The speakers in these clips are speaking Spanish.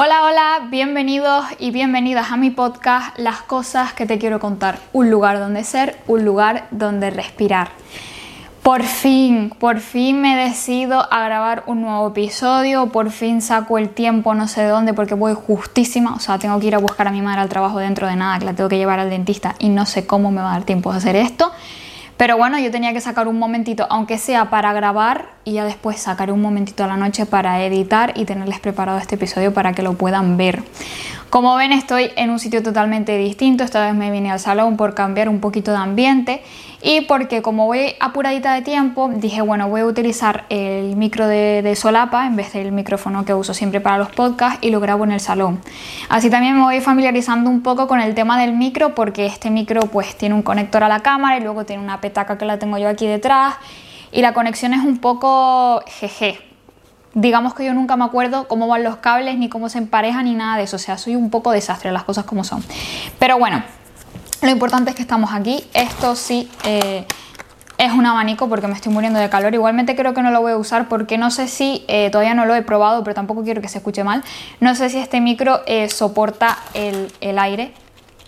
Hola, hola, bienvenidos y bienvenidas a mi podcast Las cosas que te quiero contar. Un lugar donde ser, un lugar donde respirar. Por fin, por fin me decido a grabar un nuevo episodio, por fin saco el tiempo no sé de dónde porque voy justísima, o sea, tengo que ir a buscar a mi madre al trabajo dentro de nada, que la tengo que llevar al dentista y no sé cómo me va a dar tiempo de hacer esto. Pero bueno, yo tenía que sacar un momentito, aunque sea para grabar, y ya después sacaré un momentito a la noche para editar y tenerles preparado este episodio para que lo puedan ver. Como ven, estoy en un sitio totalmente distinto. Esta vez me vine al salón por cambiar un poquito de ambiente y porque como voy apuradita de tiempo, dije, bueno, voy a utilizar el micro de, solapa en vez del micrófono que uso siempre para los podcasts y lo grabo en el salón. Así también me voy familiarizando un poco con el tema del micro porque este micro pues tiene un conector a la cámara y luego tiene una petaca que la tengo yo aquí detrás y la conexión es un poco jeje. Digamos que yo nunca me acuerdo cómo van los cables, ni cómo se emparejan, ni nada de eso. O sea, soy un poco desastre, las cosas como son. Pero bueno, lo importante es que estamos aquí. Esto sí eh, es un abanico porque me estoy muriendo de calor. Igualmente creo que no lo voy a usar porque no sé si, eh, todavía no lo he probado, pero tampoco quiero que se escuche mal. No sé si este micro eh, soporta el, el aire.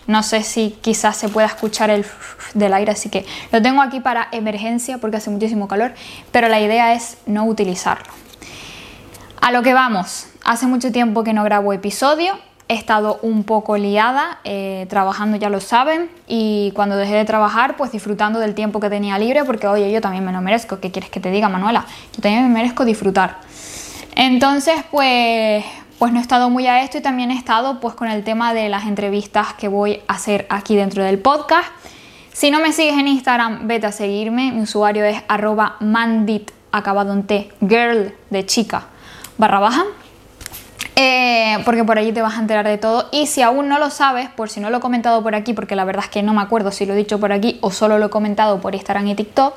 No sé si quizás se pueda escuchar el del aire, así que lo tengo aquí para emergencia porque hace muchísimo calor, pero la idea es no utilizarlo. A lo que vamos, hace mucho tiempo que no grabo episodio, he estado un poco liada, eh, trabajando ya lo saben, y cuando dejé de trabajar, pues disfrutando del tiempo que tenía libre, porque oye, yo también me lo merezco, ¿qué quieres que te diga, Manuela? Yo también me merezco disfrutar. Entonces, pues, pues no he estado muy a esto y también he estado pues con el tema de las entrevistas que voy a hacer aquí dentro del podcast. Si no me sigues en Instagram, vete a seguirme. Mi usuario es arroba mandit acabado en girl de chica barra baja. Eh, porque por allí te vas a enterar de todo. Y si aún no lo sabes, por si no lo he comentado por aquí, porque la verdad es que no me acuerdo si lo he dicho por aquí o solo lo he comentado por Instagram y TikTok,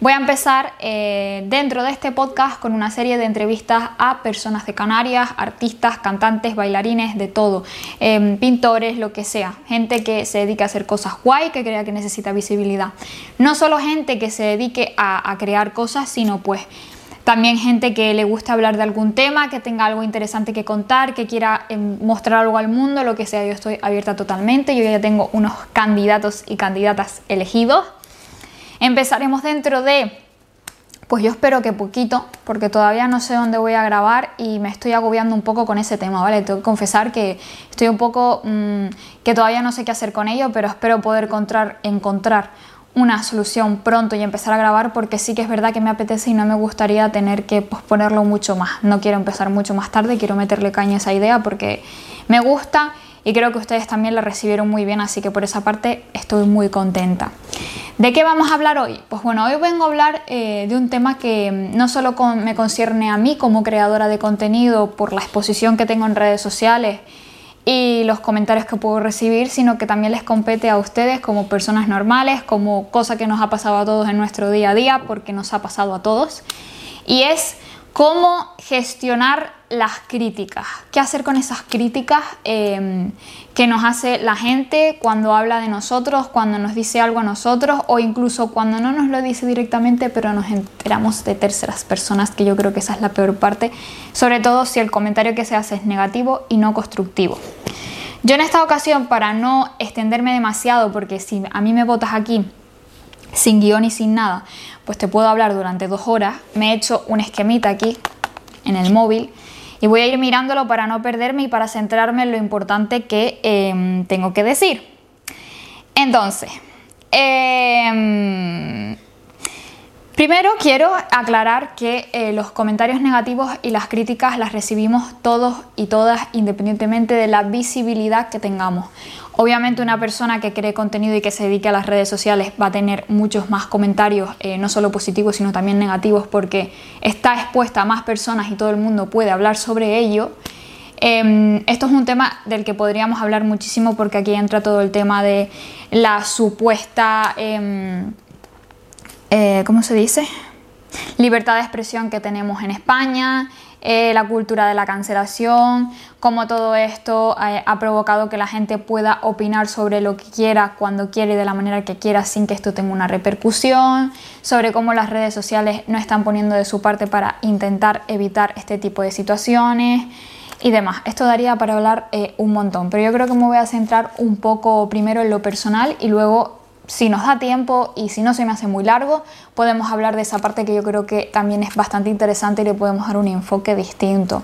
voy a empezar eh, dentro de este podcast con una serie de entrevistas a personas de Canarias, artistas, cantantes, bailarines, de todo, em, pintores, lo que sea, gente que se dedica a hacer cosas guay, que crea que necesita visibilidad. No solo gente que se dedique a crear cosas, sino pues también gente que le gusta hablar de algún tema, que tenga algo interesante que contar, que quiera em, mostrar algo al mundo, lo que sea, yo estoy abierta totalmente. Yo ya tengo unos candidatos y candidatas elegidos. Empezaremos dentro de, pues yo espero que poquito, porque todavía no sé dónde voy a grabar y me estoy agobiando un poco con ese tema, ¿vale? Tengo que confesar que estoy un poco, mm, que todavía no sé qué hacer con ello, pero espero poder encontrar, encontrar una solución pronto y empezar a grabar porque sí que es verdad que me apetece y no me gustaría tener que posponerlo mucho más. No quiero empezar mucho más tarde, quiero meterle caña a esa idea porque me gusta y creo que ustedes también la recibieron muy bien, así que por esa parte estoy muy contenta. ¿De qué vamos a hablar hoy? Pues bueno, hoy vengo a hablar eh, de un tema que no solo me concierne a mí como creadora de contenido por la exposición que tengo en redes sociales, y los comentarios que puedo recibir, sino que también les compete a ustedes como personas normales, como cosa que nos ha pasado a todos en nuestro día a día, porque nos ha pasado a todos. Y es cómo gestionar las críticas. ¿Qué hacer con esas críticas em, que nos hace la gente cuando habla de nosotros, cuando nos dice algo a nosotros o incluso cuando no nos lo dice directamente, pero nos enteramos de terceras personas, que yo creo que esa es la peor parte, sobre todo si el comentario que se hace es negativo y no constructivo. Yo en esta ocasión, para no extenderme demasiado, porque si a mí me votas aquí sin guion y sin nada, pues te puedo hablar durante dos horas. Me he hecho un esquemita aquí en el móvil y voy a ir mirándolo para no perderme y para centrarme en lo importante que em, tengo que decir. Entonces, eh, Primero quiero aclarar que eh, los comentarios negativos y las críticas las recibimos todos y todas independientemente de la visibilidad que tengamos. Obviamente una persona que cree contenido y que se dedique a las redes sociales va a tener muchos más comentarios, eh, no solo positivos, sino también negativos, porque está expuesta a más personas y todo el mundo puede hablar sobre ello. Em, esto es un tema del que podríamos hablar muchísimo porque aquí entra todo el tema de la supuesta... Em, eh, ¿cómo se dice? Libertad de expresión que tenemos en España, eh, la cultura de la cancelación, cómo todo esto eh, ha provocado que la gente pueda opinar sobre lo que quiera, cuando quiere y de la manera que quiera sin que esto tenga una repercusión, sobre cómo las redes sociales no están poniendo de su parte para intentar evitar este tipo de situaciones. y demás. Esto daría para hablar eh, un montón, pero yo creo que me voy a centrar un poco primero en lo personal y luego si nos da tiempo y si no se me hace muy largo, podemos hablar de esa parte que yo creo que también es bastante interesante y le podemos dar un enfoque distinto.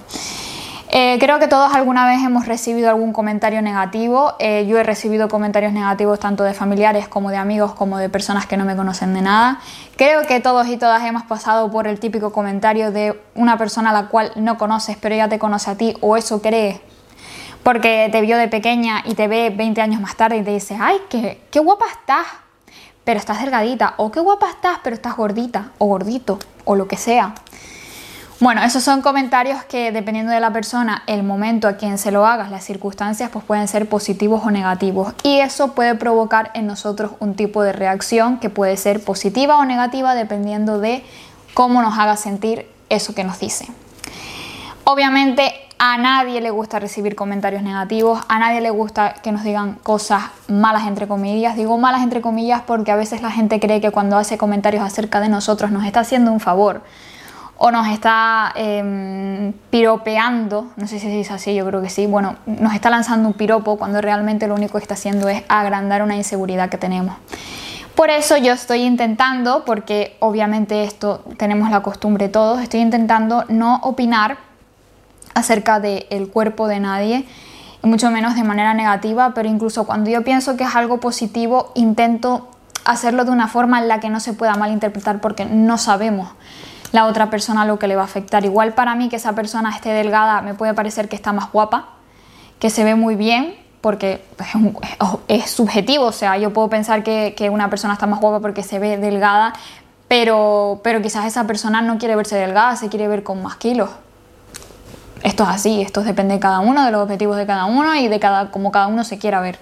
Eh, creo que todos alguna vez hemos recibido algún comentario negativo. Eh, yo he recibido comentarios negativos tanto de familiares como de amigos como de personas que no me conocen de nada. Creo que todos y todas hemos pasado por el típico comentario de una persona a la cual no conoces pero ella te conoce a ti o eso cree porque te vio de pequeña y te ve 20 años más tarde y te dice, ay, qué, qué guapa estás, pero estás delgadita, o qué guapa estás, pero estás gordita, o gordito, o lo que sea. Bueno, esos son comentarios que dependiendo de la persona, el momento a quien se lo hagas, las circunstancias, pues pueden ser positivos o negativos. Y eso puede provocar en nosotros un tipo de reacción que puede ser positiva o negativa dependiendo de cómo nos haga sentir eso que nos dice. Obviamente a nadie le gusta recibir comentarios negativos, a nadie le gusta que nos digan cosas malas entre comillas. Digo malas entre comillas porque a veces la gente cree que cuando hace comentarios acerca de nosotros nos está haciendo un favor o nos está em, piropeando, no sé si dice así, yo creo que sí, bueno, nos está lanzando un piropo cuando realmente lo único que está haciendo es agrandar una inseguridad que tenemos. Por eso yo estoy intentando, porque obviamente esto tenemos la costumbre todos, estoy intentando no opinar acerca del cuerpo de nadie, mucho menos de manera negativa, pero incluso cuando yo pienso que es algo positivo, intento hacerlo de una forma en la que no se pueda malinterpretar porque no sabemos la otra persona lo que le va a afectar. Igual para mí que esa persona esté delgada me puede parecer que está más guapa, que se ve muy bien, porque es, subjetivo, o sea, yo puedo pensar que, que, una persona está más guapa porque se ve delgada, pero, pero quizás esa persona no quiere verse delgada, se quiere ver con más kilos esto es así, esto depende de cada uno, de los objetivos de cada uno y de cada, como cada uno se quiera ver.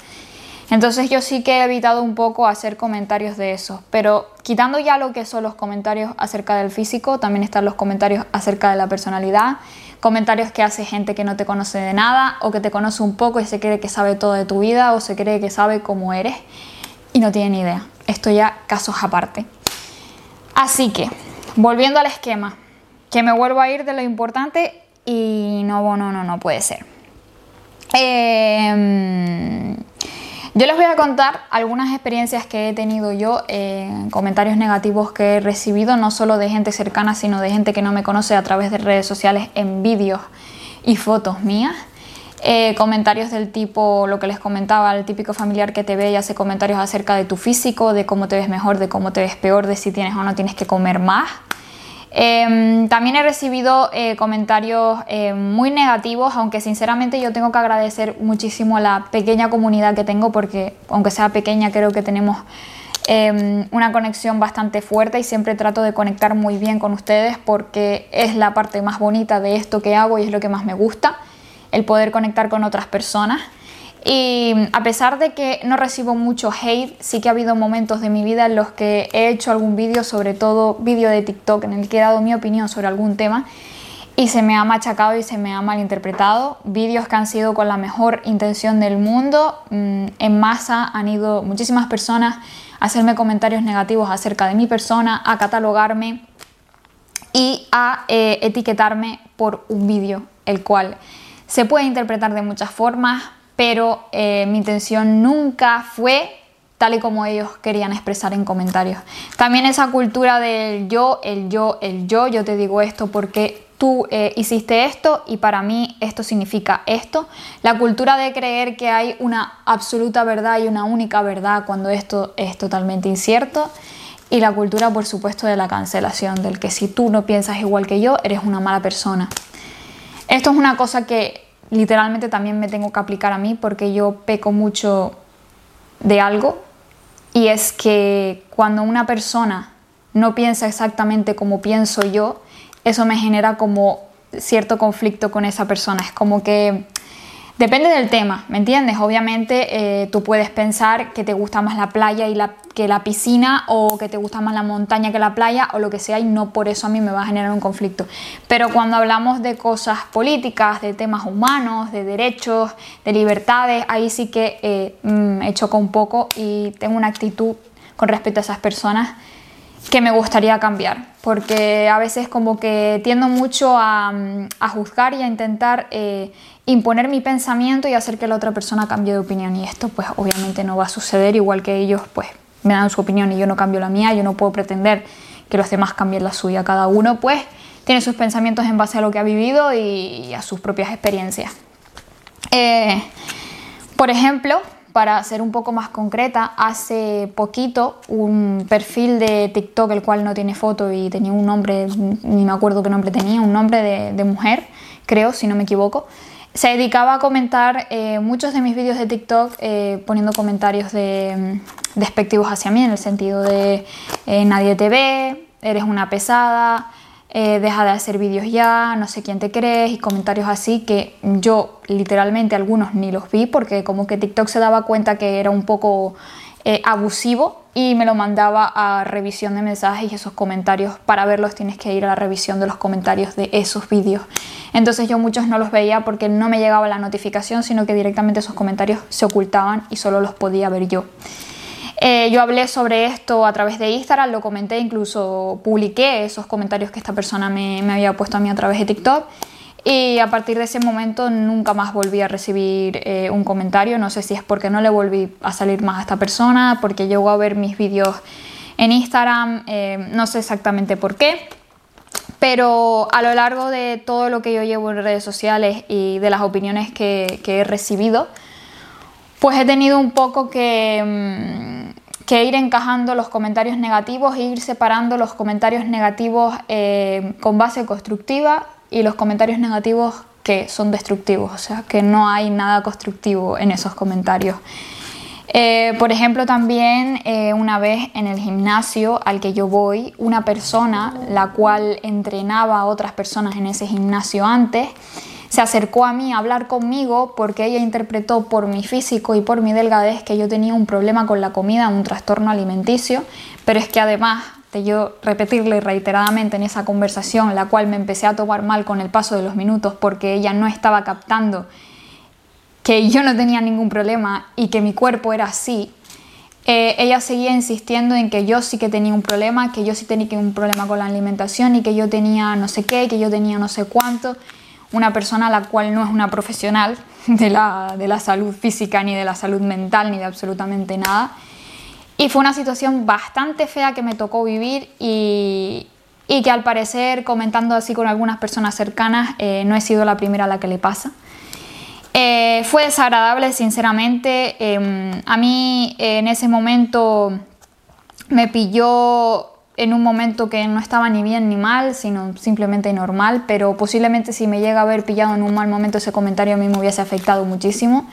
Entonces yo sí que he evitado un poco hacer comentarios de eso, pero quitando ya lo que son los comentarios acerca del físico, también están los comentarios acerca de la personalidad, comentarios que hace gente que no te conoce de nada o que te conoce un poco y se cree que sabe todo de tu vida o se cree que sabe cómo eres y no tiene ni idea. Esto ya casos aparte. Así que, volviendo al esquema, que me vuelvo a ir de lo importante y no, no, no, no puede ser. Em, yo les voy a contar algunas experiencias que he tenido yo, en comentarios negativos que he recibido, no solo de gente cercana, sino de gente que no me conoce a través de redes sociales en vídeos y fotos mías. Eh, comentarios del tipo, lo que les comentaba, el típico familiar que te ve y hace comentarios acerca de tu físico, de cómo te ves mejor, de cómo te ves peor, de si tienes o no tienes que comer más. Em, también he recibido eh, comentarios eh, muy negativos, aunque sinceramente yo tengo que agradecer muchísimo a la pequeña comunidad que tengo, porque aunque sea pequeña creo que tenemos em, una conexión bastante fuerte y siempre trato de conectar muy bien con ustedes porque es la parte más bonita de esto que hago y es lo que más me gusta, el poder conectar con otras personas. Y a pesar de que no recibo mucho hate, sí que ha habido momentos de mi vida en los que he hecho algún vídeo, sobre todo vídeo de TikTok, en el que he dado mi opinión sobre algún tema y se me ha machacado y se me ha malinterpretado. Vídeos que han sido con la mejor intención del mundo. Mm, en masa han ido muchísimas personas a hacerme comentarios negativos acerca de mi persona, a catalogarme y a eh, etiquetarme por un vídeo, el cual se puede interpretar de muchas formas, pero eh, mi intención nunca fue tal y como ellos querían expresar en comentarios. También esa cultura del yo, el yo, el yo, yo te digo esto porque tú eh, hiciste esto y para mí esto significa esto. La cultura de creer que hay una absoluta verdad y una única verdad cuando esto es totalmente incierto. Y la cultura, por supuesto, de la cancelación, del que si tú no piensas igual que yo, eres una mala persona. Esto es una cosa que literalmente también me tengo que aplicar a mí porque yo peco mucho de algo y es que cuando una persona no piensa exactamente como pienso yo, eso me genera como cierto conflicto con esa persona. Es como que Depende del tema, ¿me entiendes? Obviamente eh, tú puedes pensar que te gusta más la playa y la, que la piscina o que te gusta más la montaña que la playa o lo que sea y no por eso a mí me va a generar un conflicto. Pero cuando hablamos de cosas políticas, de temas humanos, de derechos, de libertades, ahí sí que eh, me choco un poco y tengo una actitud con respecto a esas personas que me gustaría cambiar. porque a veces como que tiendo mucho a, juzgar y a intentar eh, imponer mi pensamiento y hacer que la otra persona cambie de opinión. Y esto pues obviamente no va a suceder, igual que ellos pues me dan su opinión y yo no cambio la mía, yo no puedo pretender que los demás cambien la suya. Cada uno pues tiene sus pensamientos en base a lo que ha vivido y, a sus propias experiencias. Eh, por ejemplo, para ser un poco más concreta, hace poquito un perfil de TikTok, el cual no tiene foto y tenía un nombre, ni me acuerdo qué nombre tenía, un nombre de, mujer, creo, si no me equivoco, se dedicaba a comentar eh, muchos de mis vídeos de TikTok eh, poniendo comentarios de, mm, despectivos hacia mí, en el sentido de eh, nadie te ve, eres una pesada, deja de hacer vídeos ya, no sé quién te crees y comentarios así que yo literalmente algunos ni los vi porque como que TikTok se daba cuenta que era un poco abusivo y me lo mandaba a revisión de mensajes y esos comentarios para verlos tienes que ir a la revisión de los comentarios de esos vídeos. Entonces yo muchos no los veía porque no me llegaba la notificación sino que directamente esos comentarios se ocultaban y solo los podía ver yo. Eh, yo hablé sobre esto a través de Instagram, lo comenté, incluso publiqué esos comentarios que esta persona me, había puesto a mí a través de TikTok. Y a partir de ese momento nunca más volví a recibir eh, un comentario. No sé si es porque no le volví a salir más a esta persona, porque llegó a ver mis vídeos en Instagram, eh, no sé exactamente por qué. Pero a lo largo de todo lo que yo llevo en redes sociales y de las opiniones que, he recibido, pues he tenido un poco que, mm, que, ir encajando los comentarios negativos e ir separando los comentarios negativos eh, con base constructiva y los comentarios negativos que son destructivos, o sea, que no hay nada constructivo en esos comentarios. Eh, por ejemplo, también eh, una vez en el gimnasio al que yo voy, una persona la cual entrenaba a otras personas en ese gimnasio antes, se acercó a mí a hablar conmigo porque ella interpretó por mi físico y por mi delgadez que yo tenía un problema con la comida, un trastorno alimenticio, pero es que además yo repetirle reiteradamente en esa conversación, la cual me empecé a tomar mal con el paso de los minutos porque ella no estaba captando que yo no tenía ningún problema y que mi cuerpo era así, eh, ella seguía insistiendo en que yo sí que tenía un problema, que yo sí tenía un problema con la alimentación y que yo tenía no sé qué, que yo tenía no sé cuánto una persona la cual no es una profesional de la, de la salud física, ni de la salud mental, ni de absolutamente nada. Y fue una situación bastante fea que me tocó vivir y, que al parecer, comentando así con algunas personas cercanas, eh, no he sido la primera a la que le pasa. Eh, fue desagradable, sinceramente. Em, a mí en ese momento me pilló en un momento que no estaba ni bien ni mal, sino simplemente normal, pero posiblemente si me llega a haber pillado en un mal momento ese comentario a mí me hubiese afectado muchísimo.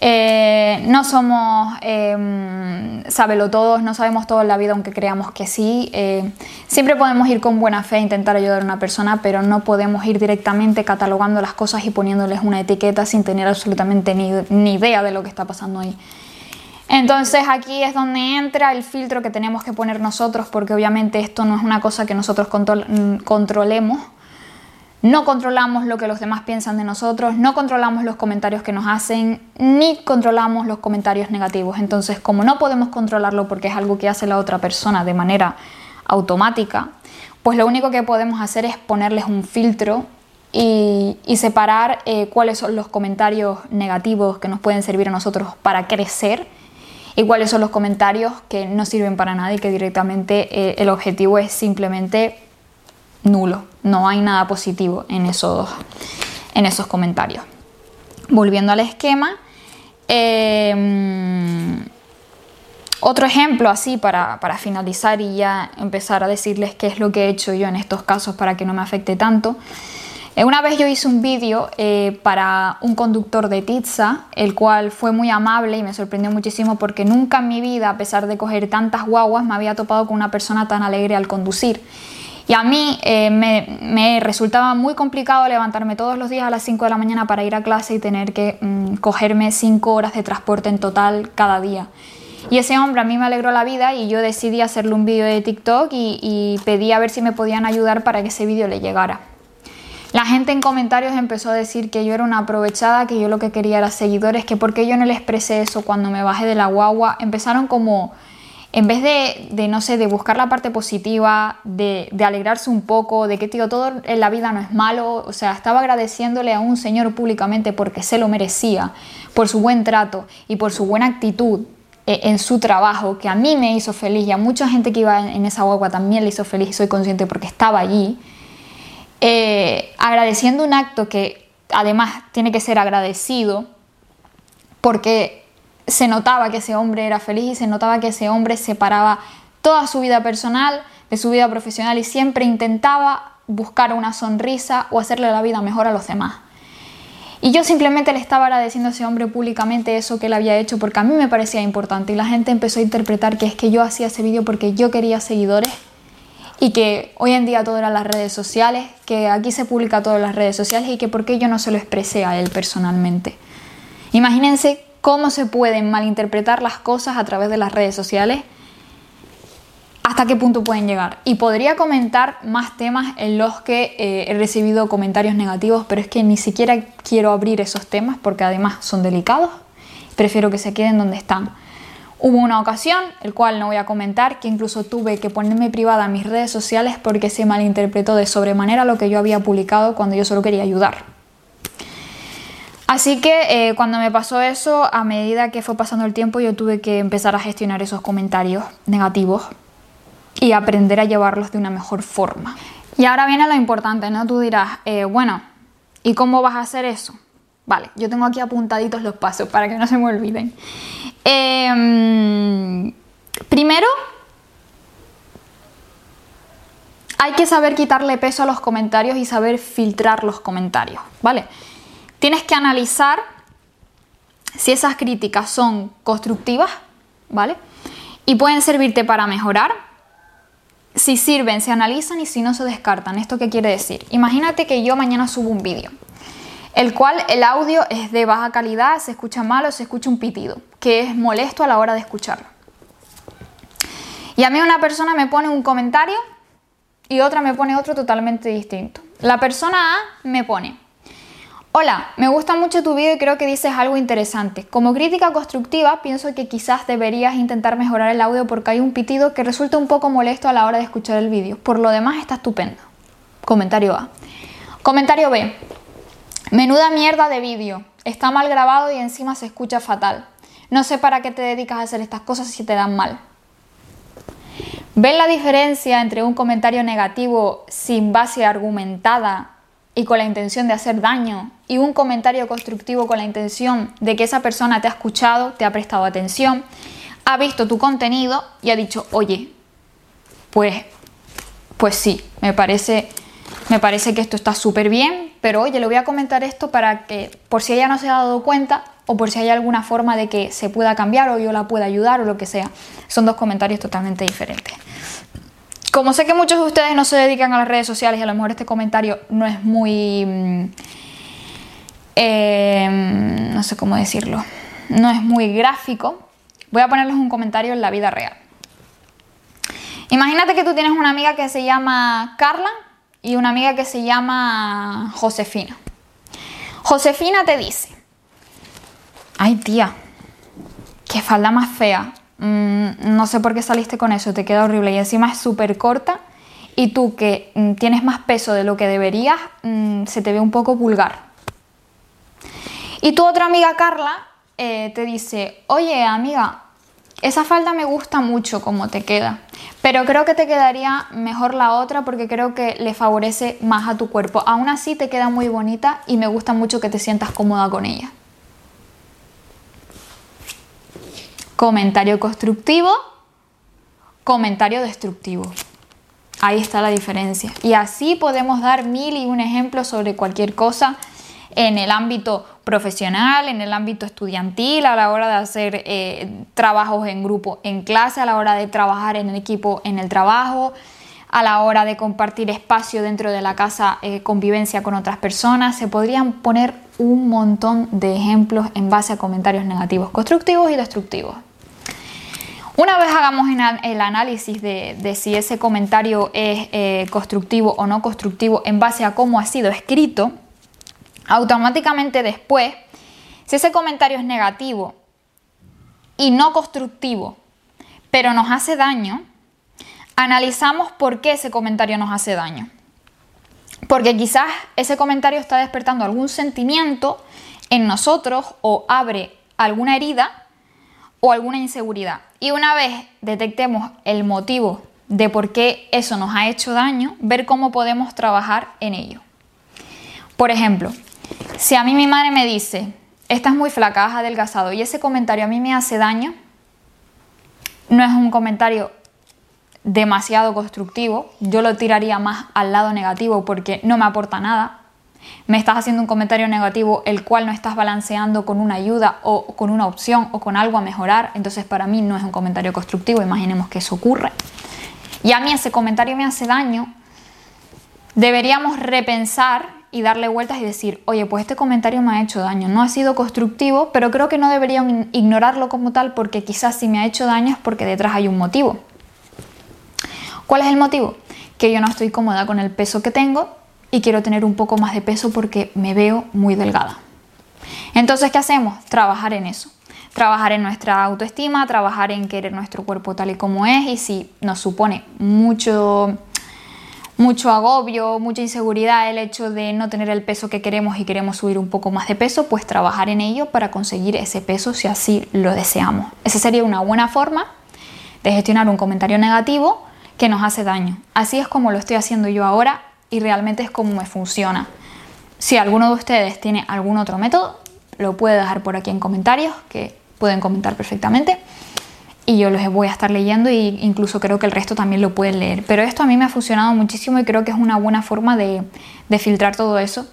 Eh, no somos eh, sábelo todos, no sabemos todo en la vida aunque creamos que sí. Eh, siempre podemos ir con buena fe a intentar ayudar a una persona, pero no podemos ir directamente catalogando las cosas y poniéndoles una etiqueta sin tener absolutamente ni, ni idea de lo que está pasando ahí. Entonces aquí es donde entra el filtro que tenemos que poner nosotros, porque obviamente esto no es una cosa que nosotros mm, controlemos. No controlamos lo que los demás piensan de nosotros, no controlamos los comentarios que nos hacen, ni controlamos los comentarios negativos. Entonces, como no podemos controlarlo porque es algo que hace la otra persona de manera automática, pues lo único que podemos hacer es ponerles un filtro y, separar eh, cuáles son los comentarios negativos que nos pueden servir a nosotros para crecer y cuáles son los comentarios que no sirven para nada y que directamente eh, el objetivo es simplemente nulo. No hay nada positivo en esos, en esos comentarios. Volviendo al esquema, em, otro ejemplo así para, para, finalizar y ya empezar a decirles qué es lo que he hecho yo en estos casos para que no me afecte tanto. Eh, una vez yo hice un vídeo eh, para un conductor de pizza, el cual fue muy amable y me sorprendió muchísimo porque nunca en mi vida, a pesar de coger tantas guaguas, me había topado con una persona tan alegre al conducir. Y a mí eh, me, resultaba muy complicado levantarme todos los días a las 5 de la mañana para ir a clase y tener que mm, cogerme 5 horas de transporte en total cada día. Y ese hombre a mí me alegró la vida y yo decidí hacerle un vídeo de TikTok y, pedí a ver si me podían ayudar para que ese vídeo le llegara. La gente en comentarios empezó a decir que yo era una aprovechada, que yo lo que quería era seguidores, que porque yo no le expresé eso cuando me bajé de la guagua. Empezaron como en vez de, no sé, de buscar la parte positiva, de, alegrarse un poco, de que, todo en la vida no es malo, o sea, estaba agradeciéndole a un señor públicamente porque se lo merecía, por su buen trato y por su buena actitud eh, en su trabajo, que a mí me hizo feliz y a mucha gente que iba en esa guagua también le hizo feliz y soy consciente porque estaba allí, eh, agradeciendo un acto que además tiene que ser agradecido porque se notaba que ese hombre era feliz y se notaba que ese hombre separaba toda su vida personal de su vida profesional y siempre intentaba buscar una sonrisa o hacerle la vida mejor a los demás. Y yo simplemente le estaba agradeciendo a ese hombre públicamente eso que él había hecho porque a mí me parecía importante y la gente empezó a interpretar que es que yo hacía ese vídeo porque yo quería seguidores y que hoy en día todo era las redes sociales, que aquí se publica todo en las redes sociales y que por qué yo no se lo expresé a él personalmente. Imagínense cómo se pueden malinterpretar las cosas a través de las redes sociales, hasta qué punto pueden llegar. Y podría comentar más temas en los que eh, he recibido comentarios negativos, pero es que ni siquiera quiero abrir esos temas porque además son delicados. Prefiero que se queden donde están. Hubo una ocasión, el cual no voy a comentar, que incluso tuve que ponerme privada en mis redes sociales porque se malinterpretó de sobremanera lo que yo había publicado cuando yo solo quería ayudar. Así que eh, cuando me pasó eso, a medida que fue pasando el tiempo, yo tuve que empezar a gestionar esos comentarios negativos y aprender a llevarlos de una mejor forma. Y ahora viene lo importante, ¿no? Tú dirás, eh, bueno, ¿y cómo vas a hacer eso? Vale, yo tengo aquí apuntaditos los pasos para que no se me olviden. Em, primero, hay que saber quitarle peso a los comentarios y saber filtrar los comentarios, ¿vale? Tienes que analizar si esas críticas son constructivas, ¿vale? Y pueden servirte para mejorar. Si sirven, se analizan y si no, se descartan. ¿Esto qué quiere decir? Imagínate que yo mañana subo un vídeo, el cual el audio es de baja calidad, se escucha mal o se escucha un pitido, que es molesto a la hora de escucharlo. Y a mí una persona me pone un comentario y otra me pone otro totalmente distinto. La persona A me pone, Hola, me gusta mucho tu vídeo y creo que dices algo interesante. Como crítica constructiva, pienso que quizás deberías intentar mejorar el audio porque hay un pitido que resulta un poco molesto a la hora de escuchar el vídeo. Por lo demás está estupendo. Comentario A. Comentario B. Menuda mierda de vídeo. Está mal grabado y encima se escucha fatal. No sé para qué te dedicas a hacer estas cosas si te dan mal. ¿Ven la diferencia entre un comentario negativo sin base argumentada y con la intención de hacer daño y un comentario constructivo con la intención de que esa persona te ha escuchado, te ha prestado atención, ha visto tu contenido y ha dicho, oye, pues, pues sí, me parece, me parece que esto está súper bien, pero oye, le voy a comentar esto para que por si ella no se ha dado cuenta o por si hay alguna forma de que se pueda cambiar o yo la pueda ayudar o lo que sea. Son dos comentarios totalmente diferentes. Como sé que muchos de ustedes no se dedican a las redes sociales y a lo mejor este comentario no es muy... Em, no sé cómo decirlo. No es muy gráfico. Voy a ponerles un comentario en la vida real. Imagínate que tú tienes una amiga que se llama Carla y una amiga que se llama Josefina. Josefina te dice, ay tía, qué falda más fea. Mm, no sé por qué saliste con eso, te queda horrible y encima es súper corta y tú que mm, tienes más peso de lo que deberías, mm, se te ve un poco vulgar. Y tu otra amiga Carla eh, te dice, oye amiga, esa falda me gusta mucho como te queda, pero creo que te quedaría mejor la otra porque creo que le favorece más a tu cuerpo. Aún así te queda muy bonita y me gusta mucho que te sientas cómoda con ella. Comentario constructivo, comentario destructivo. Ahí está la diferencia. Y así podemos dar mil y un ejemplos sobre cualquier cosa en el ámbito profesional, en el ámbito estudiantil, a la hora de hacer eh, trabajos en grupo en clase, a la hora de trabajar en equipo en el trabajo, a la hora de compartir espacio dentro de la casa, eh, convivencia con otras personas. Se podrían poner un montón de ejemplos en base a comentarios negativos, constructivos y destructivos. Una vez hagamos el análisis de, si ese comentario es eh, constructivo o no constructivo en base a cómo ha sido escrito, automáticamente después, si ese comentario es negativo y no constructivo, pero nos hace daño, analizamos por qué ese comentario nos hace daño. Porque quizás ese comentario está despertando algún sentimiento en nosotros o abre alguna herida o alguna inseguridad. Y una vez detectemos el motivo de por qué eso nos ha hecho daño, ver cómo podemos trabajar en ello. Por ejemplo, si a mí mi madre me dice, estás muy flaca, adelgazado, y ese comentario a mí me hace daño, no es un comentario demasiado constructivo, yo lo tiraría más al lado negativo porque no me aporta nada. Me estás haciendo un comentario negativo el cual no estás balanceando con una ayuda o con una opción o con algo a mejorar, entonces para mí no es un comentario constructivo, imaginemos que eso ocurre. Y a mí ese comentario me hace daño, deberíamos repensar y darle vueltas y decir, oye, pues este comentario me ha hecho daño, no ha sido constructivo, pero creo que no deberían ignorarlo como tal porque quizás si me ha hecho daño es porque detrás hay un motivo. ¿Cuál es el motivo? Que yo no estoy cómoda con el peso que tengo y quiero tener un poco más de peso porque me veo muy delgada. Entonces, ¿qué hacemos? Trabajar en eso. Trabajar en nuestra autoestima, trabajar en querer nuestro cuerpo tal y como es y si nos supone mucho mucho agobio, mucha inseguridad el hecho de no tener el peso que queremos y queremos subir un poco más de peso, pues trabajar en ello para conseguir ese peso si así lo deseamos. Esa sería una buena forma de gestionar un comentario negativo que nos hace daño. Así es como lo estoy haciendo yo ahora y realmente es como me funciona. Si alguno de ustedes tiene algún otro método, lo puede dejar por aquí en comentarios, que pueden comentar perfectamente. Y yo los voy a estar leyendo e incluso creo que el resto también lo pueden leer. Pero esto a mí me ha funcionado muchísimo y creo que es una buena forma de, filtrar todo eso.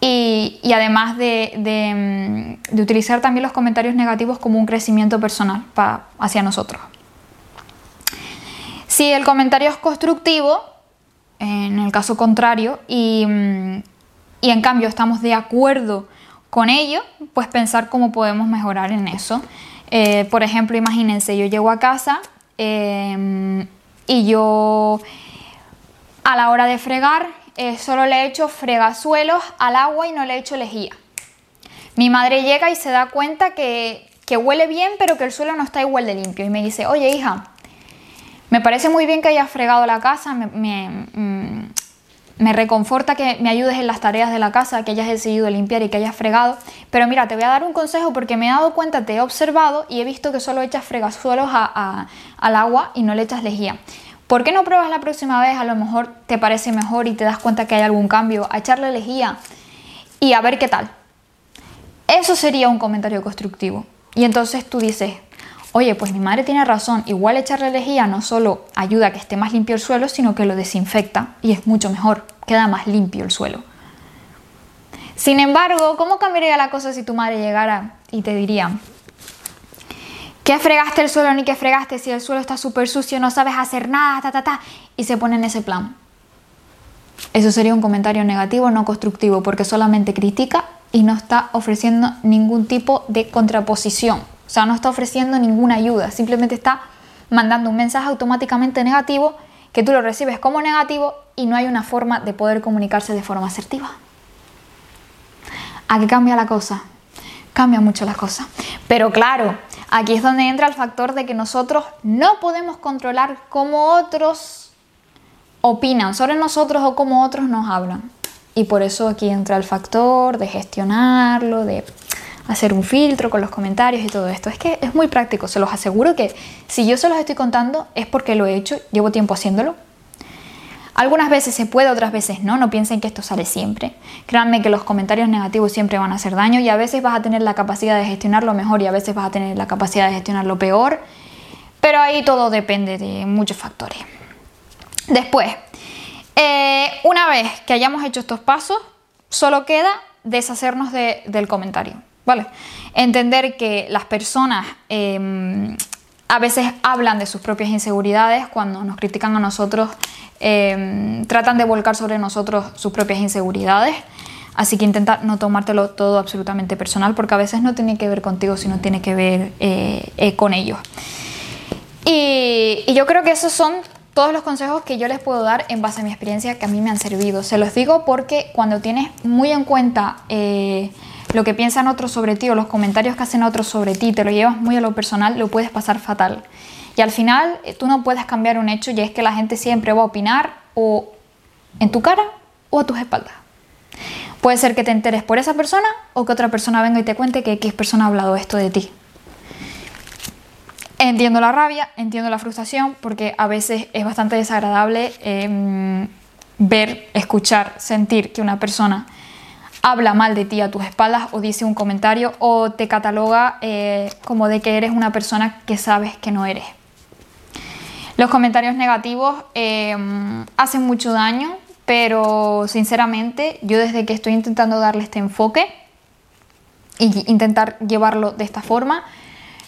Y, además de, de, utilizar también los comentarios negativos como un crecimiento personal hacia nosotros. Si el comentario es constructivo, en el caso contrario, y, en cambio estamos de acuerdo con ello, pues pensar cómo podemos mejorar en eso. Eh, por ejemplo, imagínense, yo llego a casa em, y yo a la hora de fregar eh, solo le he hecho fregasuelos al agua y no le he hecho lejía. Mi madre llega y se da cuenta que, que huele bien, pero que el suelo no está igual de limpio. Y me dice, oye hija, me parece muy bien que hayas fregado la casa, mm, me, reconforta que me ayudes en las tareas de la casa, que hayas decidido limpiar y que hayas fregado, pero mira, te voy a dar un consejo porque me he dado cuenta, te he observado y he visto que solo echas fregasuelos al agua y no le echas lejía. ¿Por qué no pruebas la próxima vez? A lo mejor te parece mejor y te das cuenta que hay algún cambio, a echarle lejía y a ver qué tal. Eso sería un comentario constructivo. Y entonces tú dices, oye, pues mi madre tiene razón, igual echarle lejía no solo ayuda a que esté más limpio el suelo, sino que lo desinfecta y es mucho mejor, queda más limpio el suelo. Sin embargo, ¿cómo cambiaría la cosa si tu madre llegara y te diría, ¿qué fregaste el suelo ni qué fregaste si el suelo está súper sucio, no sabes hacer nada, ta, ta, ta, y se pone en ese plan? Eso sería un comentario negativo, no constructivo, porque solamente critica y no está ofreciendo ningún tipo de contraposición. O sea, no está ofreciendo ninguna ayuda, simplemente está mandando un mensaje automáticamente negativo que tú lo recibes como negativo y no hay una forma de poder comunicarse de forma asertiva. ¿A qué cambia la cosa? Cambia mucho la cosa. Pero claro, aquí es donde entra el factor de que nosotros no podemos controlar cómo otros opinan sobre nosotros o cómo otros nos hablan. Y por eso aquí entra el factor de gestionarlo, de hacer un filtro con los comentarios y todo esto. Es que es muy práctico, se los aseguro que si yo se los estoy contando es porque lo he hecho, llevo tiempo haciéndolo. Algunas veces se puede, otras veces no, no piensen que esto sale siempre. Créanme que los comentarios negativos siempre van a hacer daño y a veces vas a tener la capacidad de gestionarlo mejor y a veces vas a tener la capacidad de gestionarlo peor, pero ahí todo depende de muchos factores. Después, eh, una vez que hayamos hecho estos pasos, solo queda deshacernos del comentario. ¿Vale? Entender que las personas em, a veces hablan de sus propias inseguridades cuando nos critican a nosotros, em, tratan de volcar sobre nosotros sus propias inseguridades. Así que intenta no tomártelo todo absolutamente personal porque a veces no tiene que ver contigo, sino tiene que ver eh, eh, con ellos. Y, yo creo que esos son todos los consejos que yo les puedo dar en base a mi experiencia que a mí me han servido. Se los digo porque cuando tienes muy en cuenta eh, lo que piensan otros sobre ti o los comentarios que hacen otros sobre ti, te lo llevas muy a lo personal, lo puedes pasar fatal. Y al final eh, tú no puedes cambiar un hecho y es que la gente siempre va a opinar o en tu cara o a tus espaldas. Puede ser que te enteres por esa persona o que otra persona venga y te cuente que X persona ha hablado esto de ti. Entiendo la rabia, entiendo la frustración, porque a veces es bastante desagradable em, ver, escuchar, sentir que una persona habla mal de ti a tus espaldas o dice un comentario o te cataloga eh, como de que eres una persona que sabes que no eres. Los comentarios negativos em, hacen mucho daño, pero sinceramente yo desde que estoy intentando darle este enfoque e intentar llevarlo de esta forma,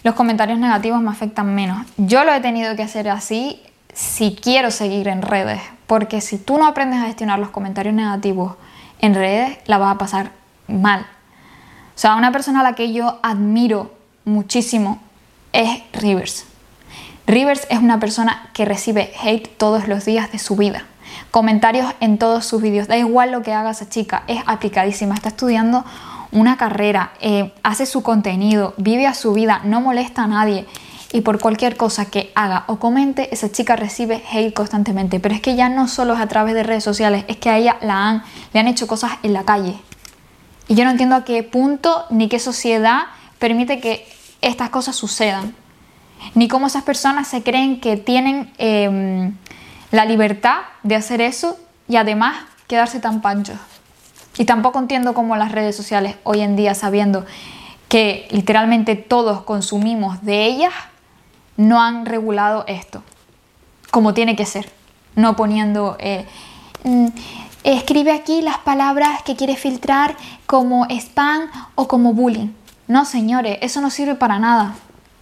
los comentarios negativos me afectan menos. Yo lo he tenido que hacer así si quiero seguir en redes, porque si tú no aprendes a gestionar los comentarios negativos en redes, la vas a pasar mal. O sea, una persona a la que yo admiro muchísimo es Rivers. Rivers es una persona que recibe hate todos los días de su vida. Comentarios en todos sus vídeos. Da igual lo que haga esa chica, es aplicadísima. Está estudiando una carrera, eh, hace su contenido, vive a su vida, no molesta a nadie y por cualquier cosa que haga o comente, esa chica recibe hate constantemente. Pero es que ya no solo es a través de redes sociales, es que a ella la han, le han hecho cosas en la calle. Y yo no entiendo a qué punto ni qué sociedad permite que estas cosas sucedan. Ni cómo esas personas se creen que tienen em, la libertad de hacer eso y además quedarse tan panchos. Y tampoco entiendo cómo las redes sociales hoy en día, sabiendo que literalmente todos consumimos de ellas, no han regulado esto como tiene que ser. No poniendo, eh, mm, escribe aquí las palabras que quieres filtrar como spam o como bullying. No, señores, eso no sirve para nada.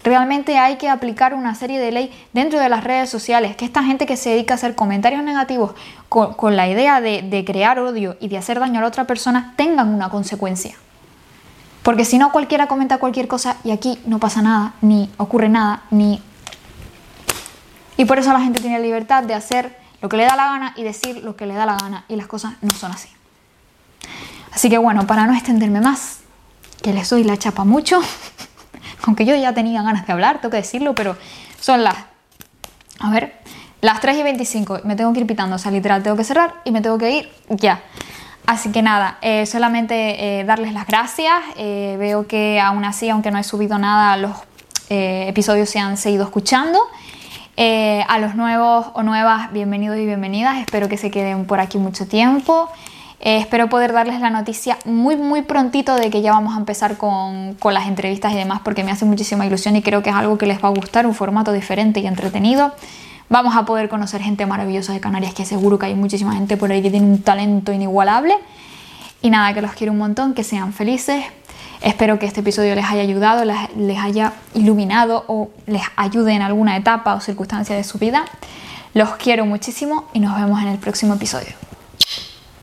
Realmente hay que aplicar una serie de ley dentro de las redes sociales, que esta gente que se dedica a hacer comentarios negativos con, la idea de, de, crear odio y de hacer daño a la otra persona tengan una consecuencia. Porque si no, cualquiera comenta cualquier cosa y aquí no pasa nada, ni ocurre nada, ni... Y por eso la gente tiene libertad de hacer lo que le da la gana y decir lo que le da la gana y las cosas no son así. Así que bueno, para no extenderme más, que les doy la chapa mucho. aunque yo ya tenía ganas de hablar, tengo que decirlo, pero son las, a ver, las 3 y 25, me tengo que ir pitando, o sea, literal, tengo que cerrar y me tengo que ir ya. Así que nada, eh, solamente eh, darles las gracias, eh, veo que aún así, aunque no he subido nada, los episodios se han seguido escuchando. a los nuevos o nuevas, bienvenidos y bienvenidas, espero que se queden por aquí mucho tiempo. Espero poder darles la noticia muy, muy prontito de que ya vamos a empezar con, con, las entrevistas y demás, porque me hace muchísima ilusión y creo que es algo que les va a gustar, un formato diferente y entretenido. Vamos a poder conocer gente maravillosa de Canarias, que seguro que hay muchísima gente por ahí que tiene un talento inigualable. Y nada, que los quiero un montón, que sean felices. Espero que este episodio les haya ayudado, les, haya iluminado o les ayude en alguna etapa o circunstancia de su vida. Los quiero muchísimo y nos vemos en el próximo episodio.